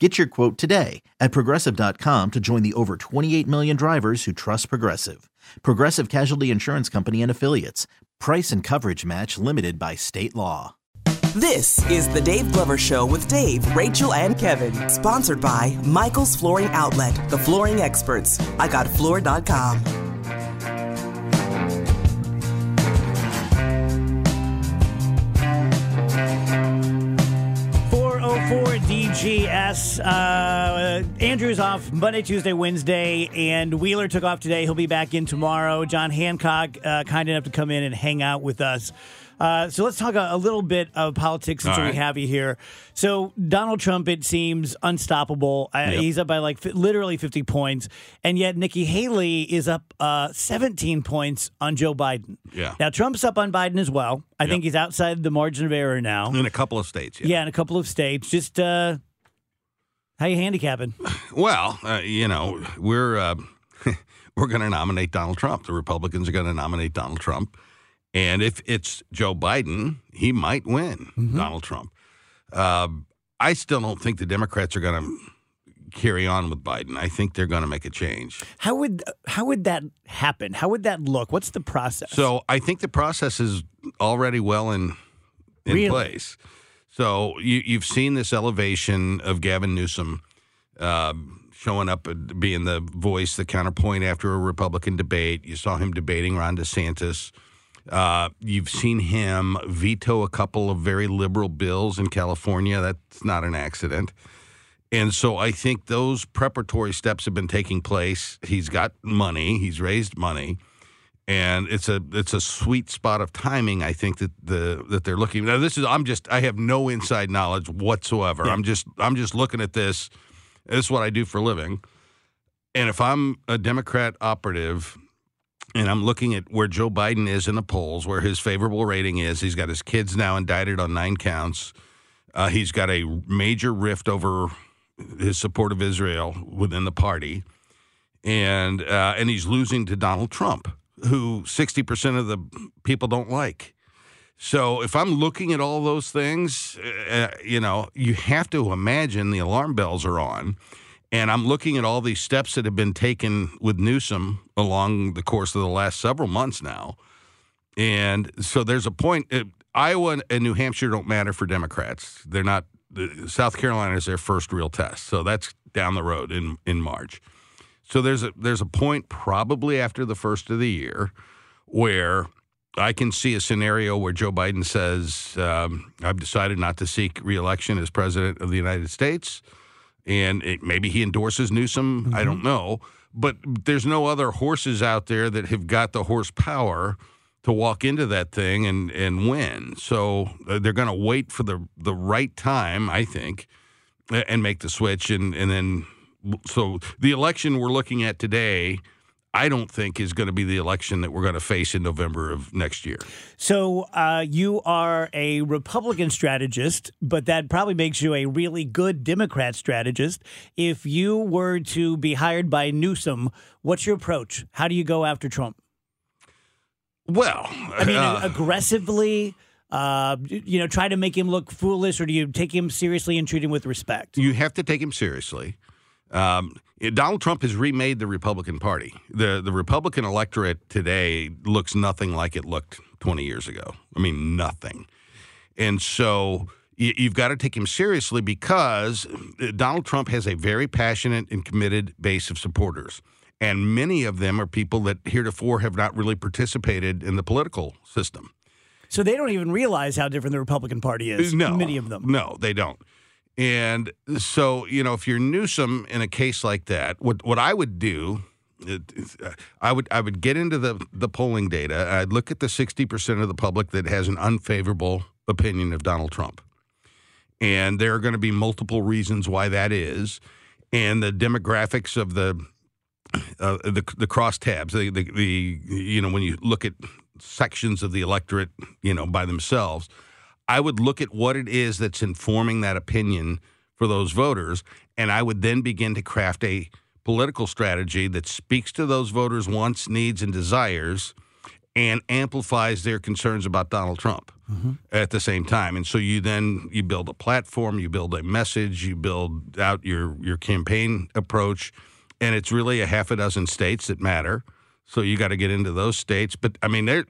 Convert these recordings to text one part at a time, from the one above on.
Get your quote today at progressive.com to join the over 28 million drivers who trust Progressive. Progressive Casualty Insurance Company and Affiliates. Price and coverage match limited by state law. This is the Dave Glover Show with Dave, Rachel, and Kevin. Sponsored by Michael's Flooring Outlet, the flooring experts. I got floor.com. 404 DGS. Uh, Andrew's off Monday, Tuesday, Wednesday, and Wheeler took off today. He'll be back in tomorrow. John Hancock, uh, kind enough to come in and hang out with us. Uh, so let's talk a, a, little bit of politics since right. we have you here. So Donald Trump, it seems unstoppable. Uh. He's up by like f- literally 50 points, and yet Nikki Haley is up uh, 17 points on Joe Biden. Yeah. Now Trump's up on Biden as well. I yep. think he's outside the margin of error now in a couple of states. Yeah, yeah in a couple of states. Just uh, how you handicapping? Well, uh, you know we're uh, we're going to nominate Donald Trump. The Republicans are going to nominate Donald Trump. And if it's Joe Biden, he might win mm-hmm. Donald Trump. Uh, I still don't think the Democrats are going to carry on with Biden. I think they're going to make a change. How would how would that happen? How would that look? What's the process? So I think the process is already well in in really? place. So you, have seen this elevation of Gavin Newsom uh, showing up, and being the voice, the counterpoint after a Republican debate. You saw him debating Ron DeSantis. Uh, you've seen him veto a couple of very liberal bills in California. That's not an accident. And so I think those preparatory steps have been taking place. He's got money, he's raised money. And it's a it's a sweet spot of timing. I think that the that they're looking. Now this is I'm just I have no inside knowledge whatsoever. Yeah. I'm just I'm just looking at this. This is what I do for a living. And if I'm a Democrat operative and I'm looking at where Joe Biden is in the polls, where his favorable rating is. He's got his kids now indicted on nine counts. Uh, he's got a major rift over his support of Israel within the party, and uh, and he's losing to Donald Trump, who sixty percent of the people don't like. So if I'm looking at all those things, uh, you know, you have to imagine the alarm bells are on. And I'm looking at all these steps that have been taken with Newsom along the course of the last several months now. And so there's a point. Uh, Iowa and New Hampshire don't matter for Democrats. They're not. South Carolina is their first real test, so that's down the road in in March. So there's a there's a point probably after the first of the year where I can see a scenario where Joe Biden says, um, "I've decided not to seek reelection as president of the United States." And it, maybe he endorses Newsom. Mm-hmm. I don't know, but there's no other horses out there that have got the horsepower to walk into that thing and and win. So uh, they're going to wait for the the right time, I think, and make the switch, and and then so the election we're looking at today I don't think is going to be the election that we're going to face in November of next year. So uh, you are a Republican strategist, but that probably makes you a really good Democrat strategist. If you were to be hired by Newsom, what's your approach? How do you go after Trump? Well, I mean, uh, aggressively. Uh, you know, try to make him look foolish, or do you take him seriously and treat him with respect? You have to take him seriously. Um, Donald Trump has remade the Republican Party. The the Republican electorate today looks nothing like it looked 20 years ago. I mean, nothing. And so you, you've got to take him seriously because uh, Donald Trump has a very passionate and committed base of supporters. And many of them are people that heretofore have not really participated in the political system. So they don't even realize how different the Republican Party is. No, Many of them. No, they don't. And so, you know, if you're Newsom in a case like that, what what I would do, I would I would get into the the polling data. I'd look at the 60% of the public that has an unfavorable opinion of Donald Trump. And there are going to be multiple reasons why that is. And the demographics of the uh, the the crosstabs, the, the the you know when you look at sections of the electorate, you know by themselves, I would look at what it is that's informing that opinion for those voters, and I would then begin to craft a political strategy that speaks to those voters' wants, needs, and desires, and amplifies their concerns about Donald Trump mm-hmm. at the same time. And so you then you build a platform, you build a message, you build out your your campaign approach, and it's really a half a dozen states that matter. So you got to get into those states. But I mean, there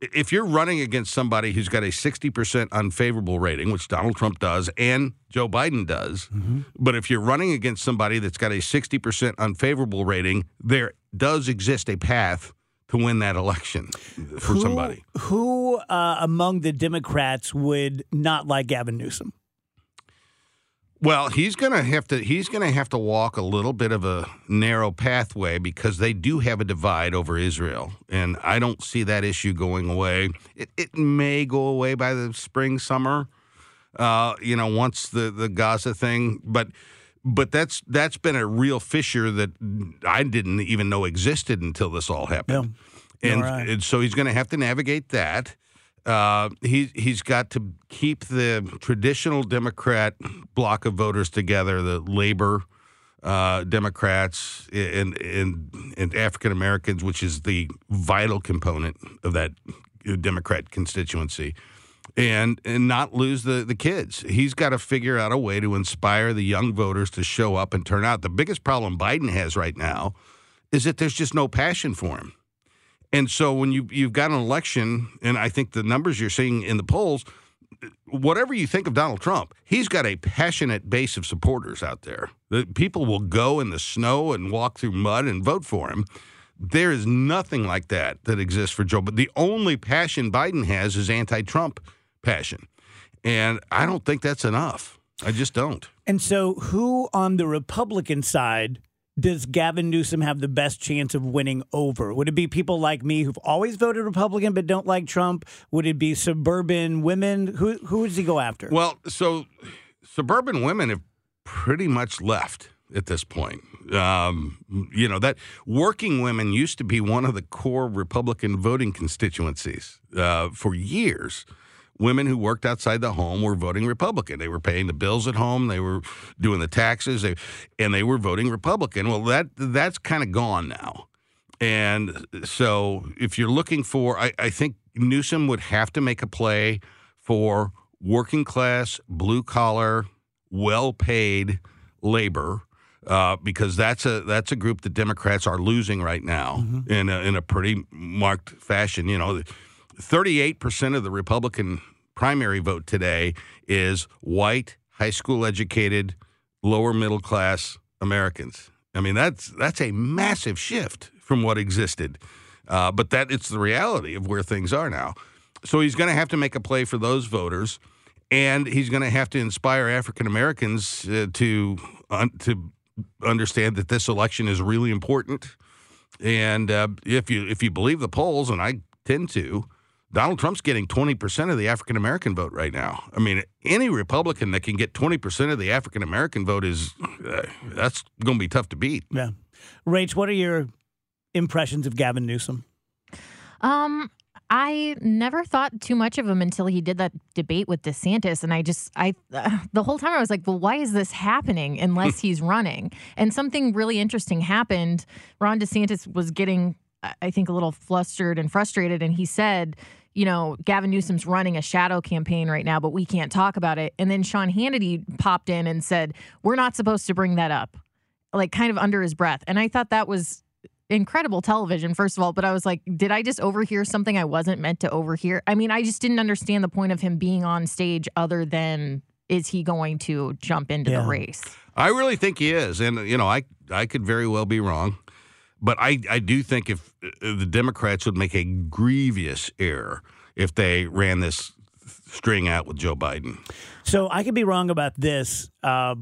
if you're running against somebody who's got a 60% unfavorable rating, which Donald Trump does and Joe Biden does, but if you're running against somebody that's got a 60% unfavorable rating, there does exist a path to win that election for Who- somebody. Who uh, among the Democrats would not like Gavin Newsom? Well, he's going to have to he's going to have to walk a little bit of a narrow pathway because they do have a divide over Israel, and I don't see that issue going away. It, it may go away by the spring summer, uh, you know, once the the Gaza thing, but but that's that's been a real fissure that I didn't even know existed until this all happened. And, All right. and so he's going to have to navigate that. Uh, he he's got to keep the traditional Democrat block of voters together, the labor uh, Democrats and and, and African Americans, which is the vital component of that Democrat constituency, and and not lose the the kids. He's got to figure out a way to inspire the young voters to show up and turn out. The biggest problem Biden has right now is that there's just no passion for him. And so when you you've got an election, and I think the numbers you're seeing in the polls, whatever you think of Donald Trump, he's got a passionate base of supporters out there. The people will go in the snow and walk through mud and vote for him. There is nothing like that that exists for Joe. But the only passion Biden has is anti-Trump passion, and I don't think that's enough. I just don't. And so, who on the Republican side does Gavin Newsom have the best chance of winning over? Would it be people like me who've always voted Republican but don't like Trump? Would it be suburban women? Who who does he go after? Well, so suburban women have pretty much left at this point. Um, you know that working women used to be one of the core Republican voting constituencies uh, for years. Women who worked outside the home were voting Republican. They were paying the bills at home. They were doing the taxes, they, and they were voting Republican. Well, that that's kind of gone now. And so, if you're looking for, I, I think Newsom would have to make a play for working class, blue collar, well paid labor. Uh, because that's a that's a group that Democrats are losing right now in a, in a pretty marked fashion. You know, thirty eight percent of the Republican primary vote today is white, high school educated, lower middle class Americans. I mean, that's that's a massive shift from what existed, uh, but that it's the reality of where things are now. So he's going to have to make a play for those voters, and he's going to have to inspire African Americans uh, to un- to understand that this election is really important. And uh, if you if you believe the polls, and I tend to, Donald Trump's getting twenty percent of the African American vote right now. I mean, any Republican that can get twenty percent of the African American vote is uh, that's going to be tough to beat. yeah, Rach, what are your impressions of Gavin Newsom? Um, I never thought too much of him until he did that debate with DeSantis, and I just I uh, the whole time I was like, well, why is this happening unless he's running? And something really interesting happened. Ron DeSantis was getting, I I think, a little flustered and frustrated, and he said. You know, Gavin Newsom's running a shadow campaign right now, but we can't talk about it. And then Sean Hannity popped in and said, We're not supposed to bring that up, like kind of under his breath. And I thought that was incredible television, first of all, but I was like, did I just overhear something I wasn't meant to overhear? I mean, I just didn't understand the point of him being on stage other than is he going to jump into Yeah. the race? I really think he is, and you know, I I could very well be wrong, but I I do think if uh, the Democrats would make a grievous error if they ran this string out with Joe Biden. So I could be wrong about this uh,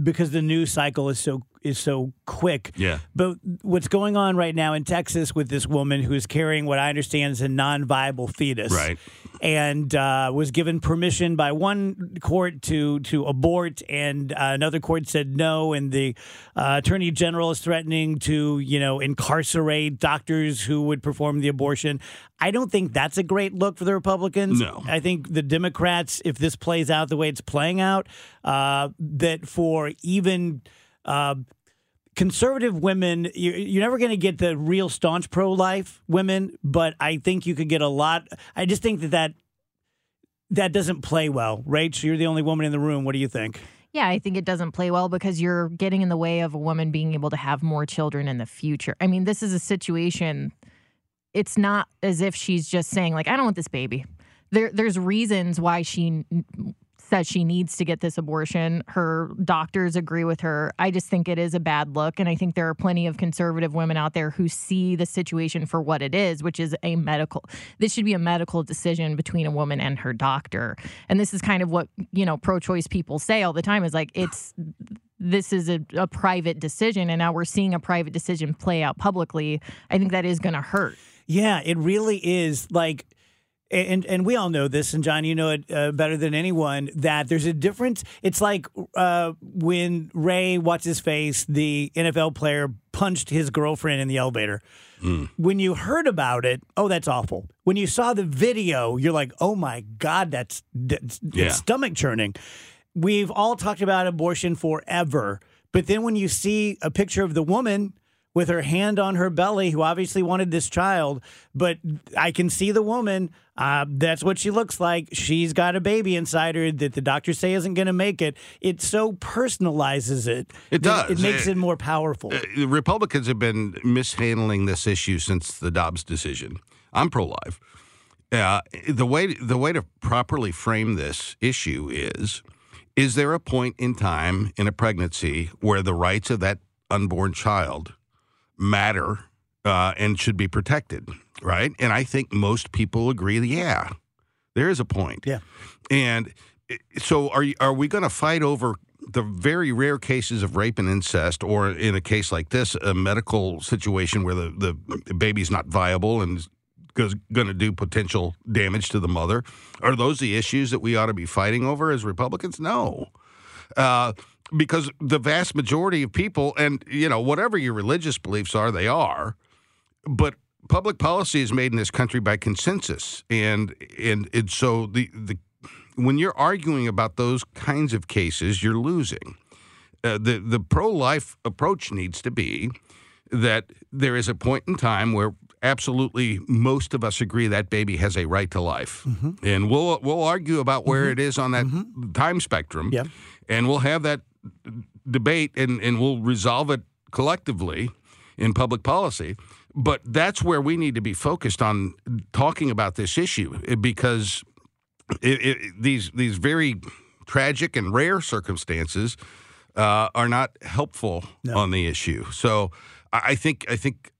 because the news cycle is so is so quick. Yeah. But what's going on right now in Texas with this woman who's carrying what I understand is a non-viable fetus, Right. And uh, was given permission by one court to to abort, and uh, another court said no. And the uh, attorney general is threatening to, you know, incarcerate doctors who would perform the abortion. I don't think that's a great look for the Republicans. No. I think the Democrats, if this plays out the way it's playing out, uh, that for even uh, conservative women, you, you're never going to get the real staunch pro life women, but I think you could get a lot. I just think that that, that doesn't play well. Rach, you're the only woman in the room. What do you think? Yeah, I think it doesn't play well because you're getting in the way of a woman being able to have more children in the future. I mean, this is a situation. It's not as if she's just saying like, "I don't want this baby." There, there's reasons why she says she needs to get this abortion. Her doctors agree with her. I just think it is a bad look, and I think there are plenty of conservative women out there who see the situation for what it is, which is a medical. This should be a medical decision between a woman and her doctor, and this is kind of what you know pro-choice people say all the time is like it's this is a, a private decision and now we're seeing a private decision play out publicly i think that is going to hurt Yeah, it really is like and and we all know this, and John, you know it uh, better than anyone. That there's a difference. It's like uh, when Ray, what's his face, the NFL player, punched his girlfriend in the elevator. When you heard about it, oh, that's awful. When you saw the video, you're like, oh my god, that's, that's Yeah. stomach churning. We've all talked about abortion forever, but then when you see a picture of the woman with her hand on her belly, who obviously wanted this child, but I can see the woman. Uh, that's what she looks like. She's got a baby inside her that the doctors say isn't going to make it. It so personalizes it. It does. It makes It- it more powerful. Uh, Republicans have been mishandling this issue since the Dobbs decision. I'm pro-life. Uh, the way the way to properly frame this issue is: is there a point in time in a pregnancy where the rights of that unborn child matter uh, and should be protected? Right? And I think most people agree. Yeah, there is a point. Yeah. And so, are you, are we going to fight over the very rare cases of rape and incest, or in a case like this, a medical situation where the, the baby's not viable and is going to do potential damage to the mother? Are those the issues that we ought to be fighting over as Republicans? No. Uh, because the vast majority of people, and you know, whatever your religious beliefs are, they are. But public policy is made in this country by consensus, and and, and so the the when you're arguing about those kinds of cases, you're losing. Uh, the the pro life approach needs to be that there is a point in time where absolutely most of us agree that baby has a right to life, mm-hmm. and we'll we'll argue about where mm-hmm. it is on that mm-hmm. time spectrum, Yep. and we'll have that debate and, and we'll resolve it collectively in public policy. But that's where we need to be focused on talking about this issue eh, because it, it, these these very tragic and rare circumstances uh, are not helpful on the issue. So I I think I think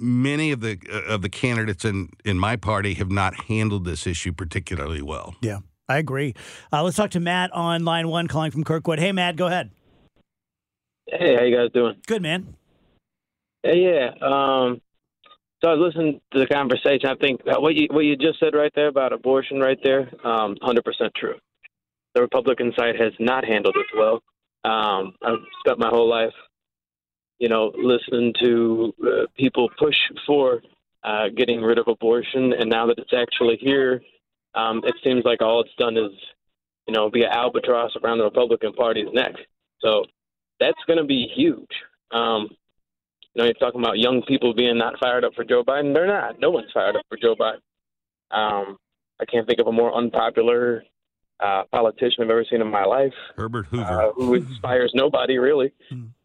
many of the uh, of the candidates in in my party have not handled this issue particularly well. Yeah, I agree. Uh, let's talk to Matt on line one, calling from Kirkwood. Hey, Matt, go ahead. Hey, how you guys doing? Good, man. Hey, yeah. Um, so I was listening to the conversation. I think what you what you just said right there about abortion, right there, um, hundred percent true. The Republican side has not handled it well. Um, I've spent my whole life, you know, listening to uh, people push for uh, getting rid of abortion, and now that it's actually here, um, it seems like all it's done is, you know, be an albatross around the Republican Party's neck. So that's going to be huge. Um, you know, you're talking about young people being not fired up for Joe Biden. They're not. No one's fired up for Joe Biden. Um, I can't think of a more unpopular uh, politician I've ever seen in my life Herbert Hoover. uh, who inspires nobody really.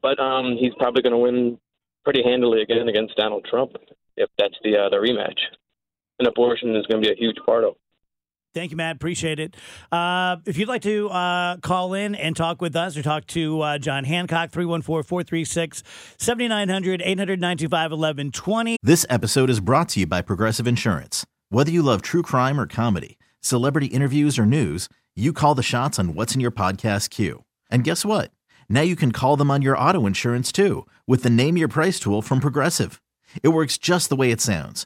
But um, he's probably going to win pretty handily again against Donald Trump if that's the uh, the rematch. And abortion is going to be a huge part of. Thank you, Matt. Appreciate it. Uh, if you'd like to uh, call in and talk with us or talk to uh, John Hancock, 314 436 7900 800 1120. This episode is brought to you by Progressive Insurance. Whether you love true crime or comedy, celebrity interviews or news, you call the shots on what's in your podcast queue. And guess what? Now you can call them on your auto insurance too with the Name Your Price tool from Progressive. It works just the way it sounds.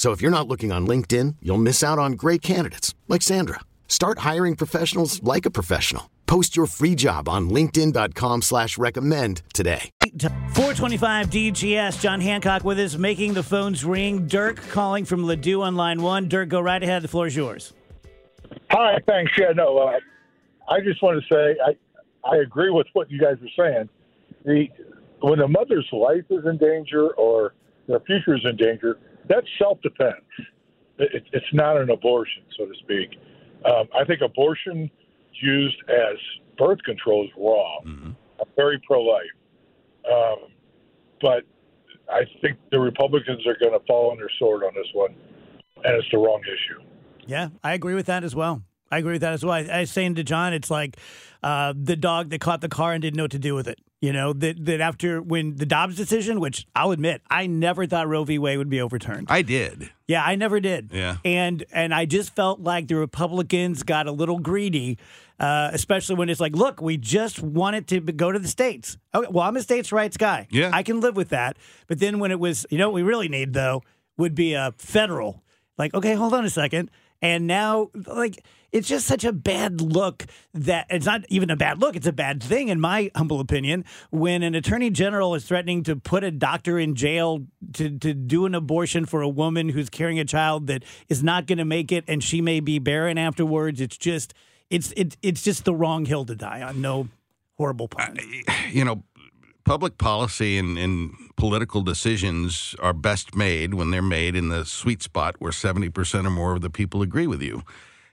So if you're not looking on LinkedIn, you'll miss out on great candidates like Sandra. Start hiring professionals like a professional. Post your free job on linkedin.com slash recommend today. 425 DGS, John Hancock with us, making the phones ring. Dirk calling from Ladue on line one. Dirk, go right ahead. The floor is yours. Hi, thanks. Yeah, no, uh, I just want to say I, I agree with what you guys are saying. The when a mother's life is in danger or their future is in danger, that's self defense. It, it's not an abortion, so to speak. Um, I think abortion used as birth control is wrong. Mm-hmm. I'm very pro life. Um, but I think the Republicans are going to fall on their sword on this one, and it's the wrong issue. Yeah, I agree with that as well. I agree with that as well. I, I was saying to John, it's like uh, the dog that caught the car and didn't know what to do with it. You know, that, that after when the Dobbs decision, which I'll admit, I never thought Roe v. Wade would be overturned. I did. Yeah, I never did. Yeah. And and I just felt like the Republicans got a little greedy, uh, especially when it's like, look, we just want it to go to the states. Okay, well, I'm a states' rights guy. Yeah. I can live with that. But then when it was, you know, what we really need though would be a federal. Like, okay, hold on a second. And now, like, it's just such a bad look that it's not even a bad look. It's a bad thing, in my humble opinion, when an attorney general is threatening to put a doctor in jail to, to do an abortion for a woman who's carrying a child that is not going to make it and she may be barren afterwards. It's just, it's, it, it's just the wrong hill to die on. No horrible uh, pun. You know, public policy and, and political decisions are best made when they're made in the sweet spot where 70% or more of the people agree with you.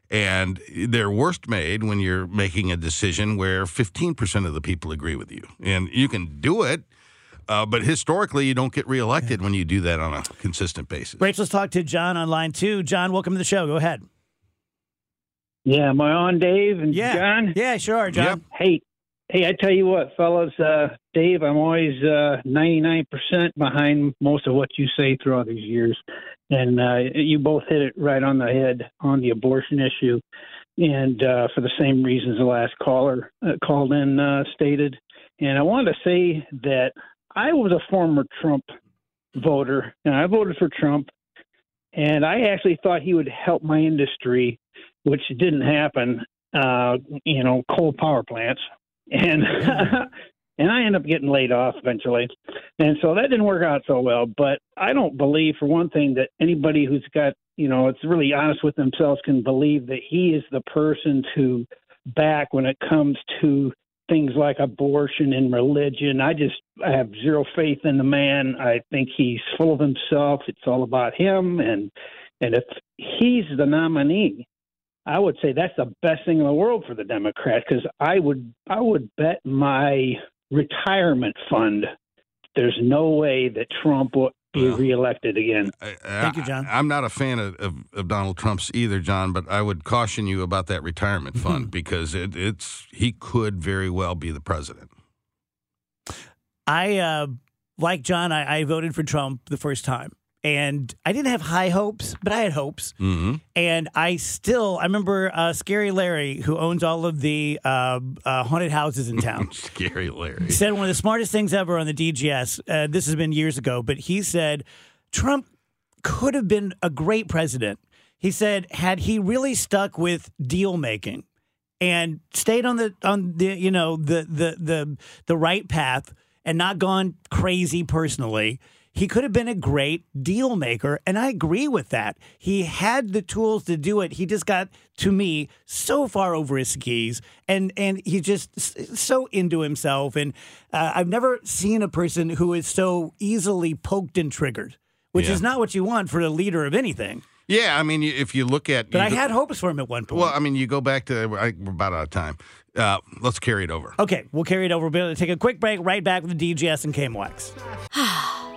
And they're worst made when you're making a decision where 15% of the people agree with you. And you can do it, uh, but historically, you don't get reelected when you do that on a consistent basis. Rachel, let's talk to John on line two. John, welcome to the show. Go ahead. Yeah, am I on, Dave and Yeah. John? Yeah, sure, John. Yep. Hey, hey, I tell you what, fellas, uh, Dave, I'm always uh, 99% behind most of what you say throughout these years, and uh, you both hit it right on the head on the abortion issue, and uh, for the same reasons the last caller uh, called in uh, stated. And I wanted to say that I was a former Trump voter, and I voted for Trump, and I actually thought he would help my industry, which didn't happen. Uh, you know, coal power plants, and and I end up getting laid off eventually, and so that didn't work out so well. But I don't believe, for one thing, that anybody who's got you know, it's really honest with themselves can believe that he is the person to back when it comes to things like abortion and religion. I just I have zero faith in the man. I think he's full of himself. It's all about him and and if he's the nominee, I would say that's the best thing in the world for the Democrats because I would I would bet my retirement fund there's no way that Trump will be reelected again. Thank you, John. I, am not a fan of, of, of, Donald Trump's either, John, but I would caution you about that retirement fund because it, it's he could very well be the president. I uh, like John. I, I voted for Trump the first time and I didn't have high hopes, but I had hopes. Mm-hmm. And I still, I remember uh, Scary Larry, who owns all of the uh, uh, haunted houses in town. Scary Larry said one of the smartest things ever on the DGS. Uh, this has been years ago, but he said Trump could have been a great president. He said had he really stuck with deal making and stayed on the on the you know the the the the right path and not gone crazy personally he could have been a great deal maker. And I agree with that. He had the tools to do it. He just got, to me, so far over his skis and, and he's just so into himself. And uh, I've never seen a person who is so easily poked and triggered, which Yeah. is not what you want for a leader of anything. Yeah, I mean, if you look at, But you I go- had hopes for him at one point. Well, I mean, you go back to I, we're about out of time. Uh, let's carry it over. Okay, we'll carry it over. We'll take a quick break right back with the DGS and KMOX.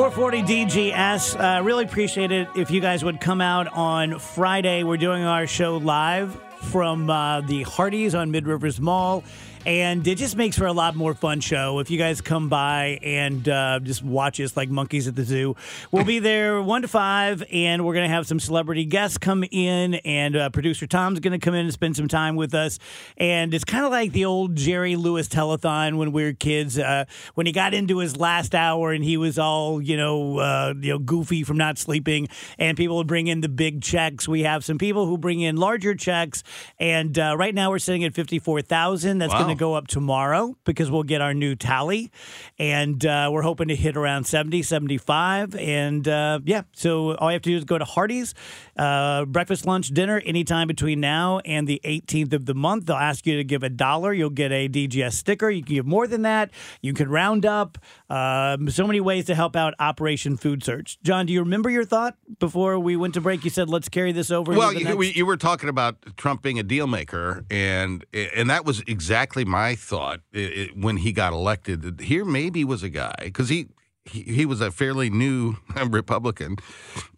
440 DGS. Uh, really appreciate it if you guys would come out on Friday. We're doing our show live from uh, the Hardee's on Mid Rivers Mall. And it just makes for a lot more fun show if you guys come by and uh, just watch us like monkeys at the zoo. We'll be there one to five, and we're going to have some celebrity guests come in, and uh, producer Tom's going to come in and spend some time with us. And it's kind of like the old Jerry Lewis telethon when we were kids, uh, when he got into his last hour and he was all you know, uh, you know, goofy from not sleeping, and people would bring in the big checks. We have some people who bring in larger checks, and uh, right now we're sitting at fifty-four thousand. That's Wow. going to go up tomorrow because we'll get our new tally, and uh, we're hoping to hit around 70, 75. and uh, yeah. So all you have to do is go to Hardee's, uh, breakfast, lunch, dinner, anytime between now and the 18th of the month. They'll ask you to give a dollar. You'll get a DGS sticker. You can give more than that. You can round up. Um, so many ways to help out Operation Food Search. John, do you remember your thought before we went to break? You said let's carry this over. Well, you, we, you were talking about Trump being a deal maker, and and that was exactly my thought i i when he got elected. Here, maybe was a guy because he, he he was a fairly new Republican,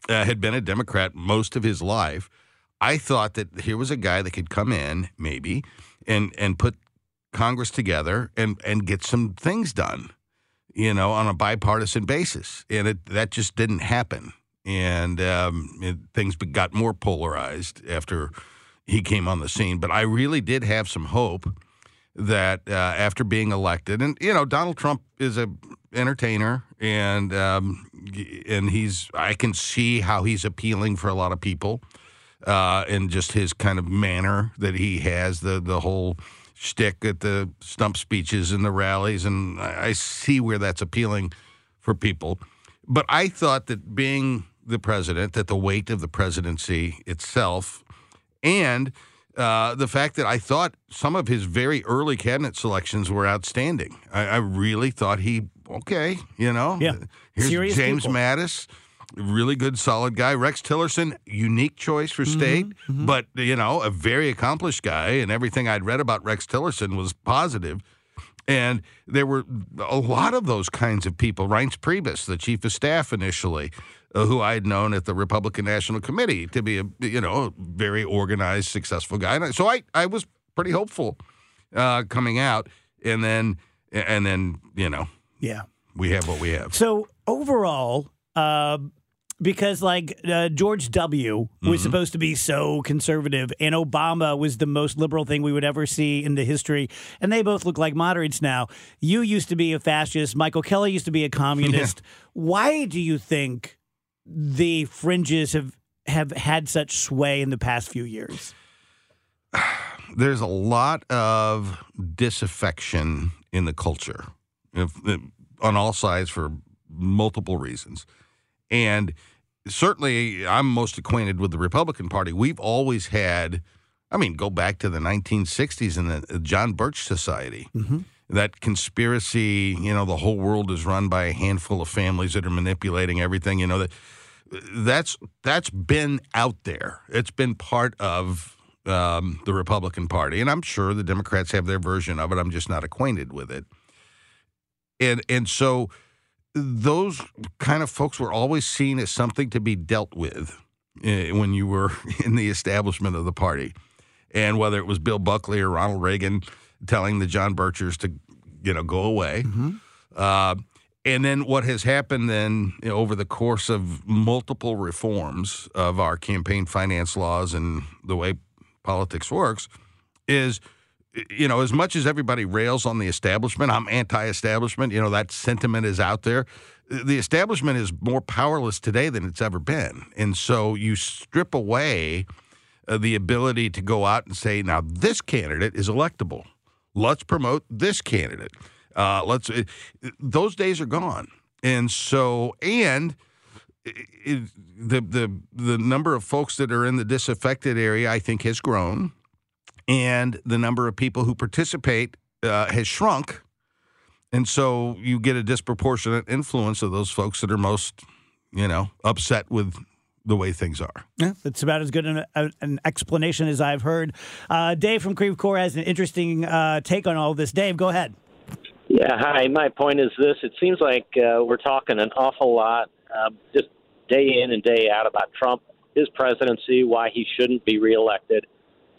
uh, had been a Democrat most of his life. I thought that here was a guy that could come in, maybe, and and put Congress together and and get some things done, you know, on a bipartisan basis, and it that just didn't happen and um, it, things got more polarized after he came on the scene. But I really did have some hope that uh, after being elected, and you know, Donald Trump is a entertainer, and um, and he's I can see how he's appealing for a lot of people, uh, and just his kind of manner that he has the the whole shtick at the stump speeches and the rallies, and I, I see where that's appealing for people. But I thought that being the president, that the weight of the presidency itself, and uh, the fact that I thought some of his very early cabinet selections were outstanding. I, I really thought he okay, you know. Yeah. Uh, here's Serious James people. Mattis, really good, solid guy. Rex Tillerson, unique choice for mm-hmm, state, mm-hmm. but you know, a very accomplished guy, and everything I'd read about Rex Tillerson was positive. And there were a lot of those kinds of people. Reince Priebus, the chief of staff initially, uh, who I had known at the Republican National Committee to be a you know a very organized, successful guy. And I- so I I was pretty hopeful uh, coming out, and then and then you know Yeah. we have what we have. So overall, uh, because like uh, George W. was Mhm. supposed to be so conservative, and Obama was the most liberal thing we would ever see in the history, and they both look like moderates now. You used to be a fascist. Michael Kelly used to be a communist. Why do you think the fringes have have had such sway in the past few years? there's a lot of disaffection in the culture if, on all sides for multiple reasons. And certainly, I'm most acquainted with the Republican Party. We've always had, I mean, go back to the 1960s and the John Birch Society. That conspiracy, you know, the whole world is run by a handful of families that are manipulating everything. You know that that's that's been out there. It's been part of um, the Republican Party, and I'm sure the Democrats have their version of it. I'm just not acquainted with it, and and so those kind of folks were always seen as something to be dealt with eh, when you were in the establishment of the party, and whether it was Bill Buckley or Ronald Reagan telling the John Birchers to you know go away. Uh, and then what has happened then you know, over the course of multiple reforms of our campaign finance laws and the way politics works is you know as much as everybody rails on the establishment i'm anti-establishment you know that sentiment is out there the establishment is more powerless today than it's ever been. And so you strip away uh, the ability to go out and say now this candidate is electable. Let's promote this candidate. Uh, let's it, those days are gone. And so and it, the the the number of folks that are in the disaffected area I think has grown and the number of people who participate uh, has shrunk and so you get a disproportionate influence of those folks that are most you know upset with the way things are Yeah, it's about as good an, an explanation as I've heard. Uh, Dave from Creve Coeur has an interesting uh, take on all of this. Dave, go ahead. Yeah, hi. My point is this: it seems like uh, we're talking an awful lot, um, just day in and day out, about Trump, his presidency, why he shouldn't be reelected,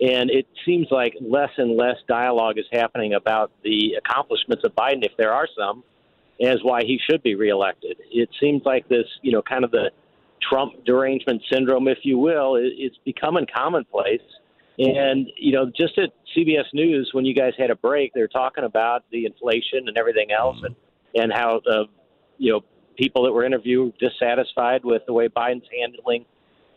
and it seems like less and less dialogue is happening about the accomplishments of Biden, if there are some, as why he should be reelected. It seems like this, you know, kind of the Trump derangement syndrome, if you will, it, it's becoming commonplace. And, you know, just at CBS News, when you guys had a break, they're talking about the inflation and everything else and, and how, uh, you know, people that were interviewed dissatisfied with the way Biden's handling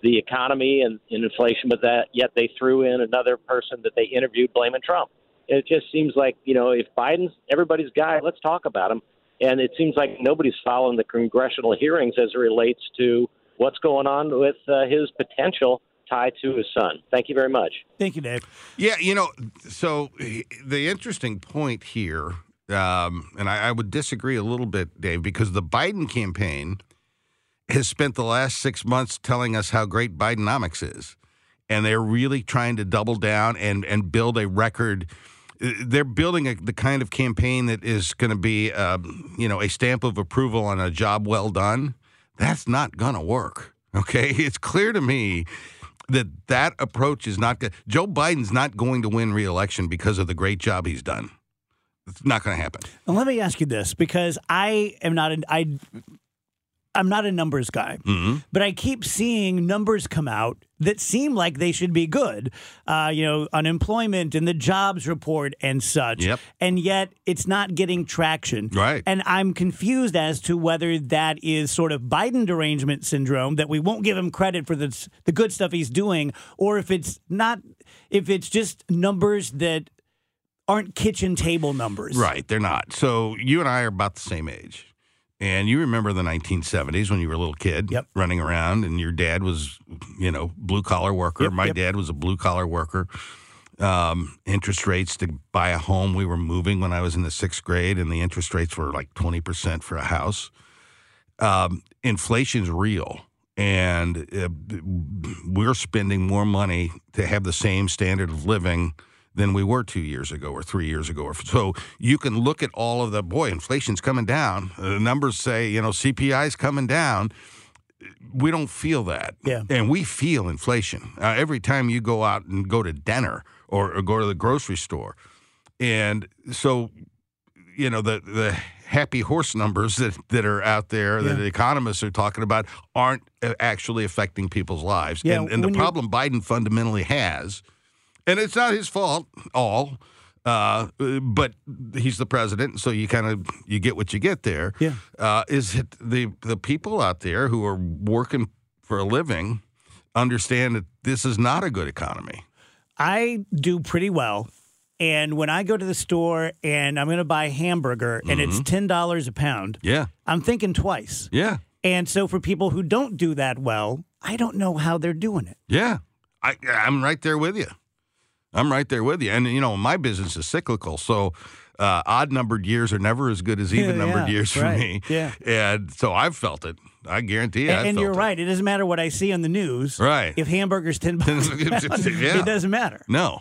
the economy and, and inflation, but that yet they threw in another person that they interviewed blaming Trump. It just seems like, you know, if Biden's everybody's guy, let's talk about him. And it seems like nobody's following the congressional hearings as it relates to what's going on with uh, his potential tie to his son. Thank you very much. Thank you, Dave. Yeah, you know, so the interesting point here, um, and I, I would disagree a little bit, Dave, because the Biden campaign has spent the last six months telling us how great Bidenomics is. And they're really trying to double down and, and build a record. They're building a, the kind of campaign that is going to be, um, you know, a stamp of approval on a job well done. That's not going to work. Okay, it's clear to me that that approach is not good. Joe Biden's not going to win re-election because of the great job he's done. It's not going to happen. Let me ask you this because I am not I I'm not a numbers guy, Mm-hmm. but I keep seeing numbers come out that seem like they should be good. Uh, you know, unemployment and the jobs report and such. Yep. And yet it's not getting traction. Right. And I'm confused as to whether that is sort of Biden derangement syndrome that we won't give him credit for the the good stuff he's doing, or if it's not, if it's just numbers that aren't kitchen table numbers. Right, they're not. So you and I are about the same age. And you remember the 1970s when you were a little kid Yep. running around and your dad was, you know, blue collar worker. Yep, My yep. dad was a blue collar worker. Um, interest rates to buy a home, we were moving when I was in the sixth grade, and the interest rates were like 20% for a house. Um, inflation's real. And uh, we're spending more money to have the same standard of living than we were two years ago or three years ago. So you can look at all of the boy, inflation's coming down. The numbers say you know CPI's coming down. We don't feel that, Yeah. and we feel inflation uh, every time you go out and go to dinner or, or go to the grocery store, and so you know the the happy horse numbers that that are out there that Yeah. economists are talking about aren't uh, actually affecting people's lives. Yeah, and and the problem Biden fundamentally has, and it's not his fault all. Uh, but he's the president, so you kind of you get what you get there. Yeah. Uh, is that the the people out there who are working for a living understand that this is not a good economy. I do pretty well. And when I go to the store and I'm going to buy a hamburger and it's $10 a pound, Yeah, I'm thinking twice. yeah, And so for people who don't do that well, I don't know how they're doing it. yeah. I I'm right there with you. I'm right there with you. And you know, my business is cyclical, so uh, odd numbered years are never as good as even numbered Yeah, years for right. me. Yeah. And so I've felt it. I guarantee you. and I've and felt you're it. right. It doesn't matter what I see on the news. Right. If hamburgers 10 bucks, Yeah. it doesn't matter. No.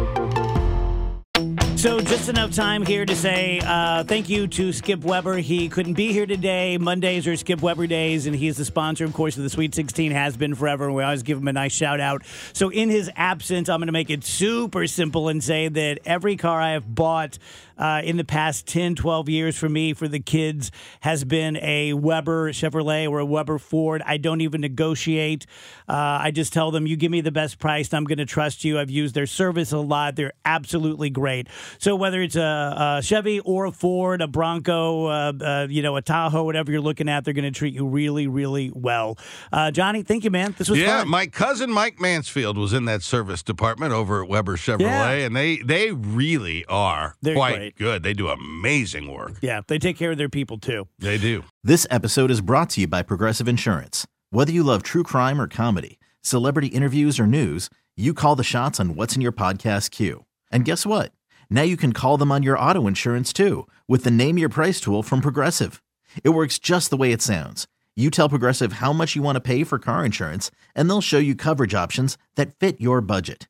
So, just enough time here to say uh, thank you to Skip Weber. He couldn't be here today. Mondays are Skip Weber days, and he is the sponsor, of course, of the Sweet 16, has been forever. And we always give him a nice shout out. So, in his absence, I'm going to make it super simple and say that every car I have bought uh, in the past 10, 12 years for me, for the kids, has been a Weber Chevrolet or a Weber Ford. I don't even negotiate. Uh, I just tell them, you give me the best price, I'm going to trust you. I've used their service a lot. They're absolutely great. So whether it's a, a Chevy or a Ford, a Bronco, uh, uh, you know, a Tahoe, whatever you're looking at, they're going to treat you really, really well. Uh, Johnny, thank you, man. This was yeah, fun. my cousin Mike Mansfield was in that service department over at Weber Chevrolet, Yeah. and they they really are They're quite great. Good. They do amazing work. yeah, they take care of their people too. They do. This episode is brought to you by Progressive Insurance. Whether you love true crime or comedy, celebrity interviews or news, you call the shots on what's in your podcast queue. And guess what? Now you can call them on your auto insurance too with the Name Your Price tool from Progressive. It works just the way it sounds. You tell Progressive how much you want to pay for car insurance, and they'll show you coverage options that fit your budget.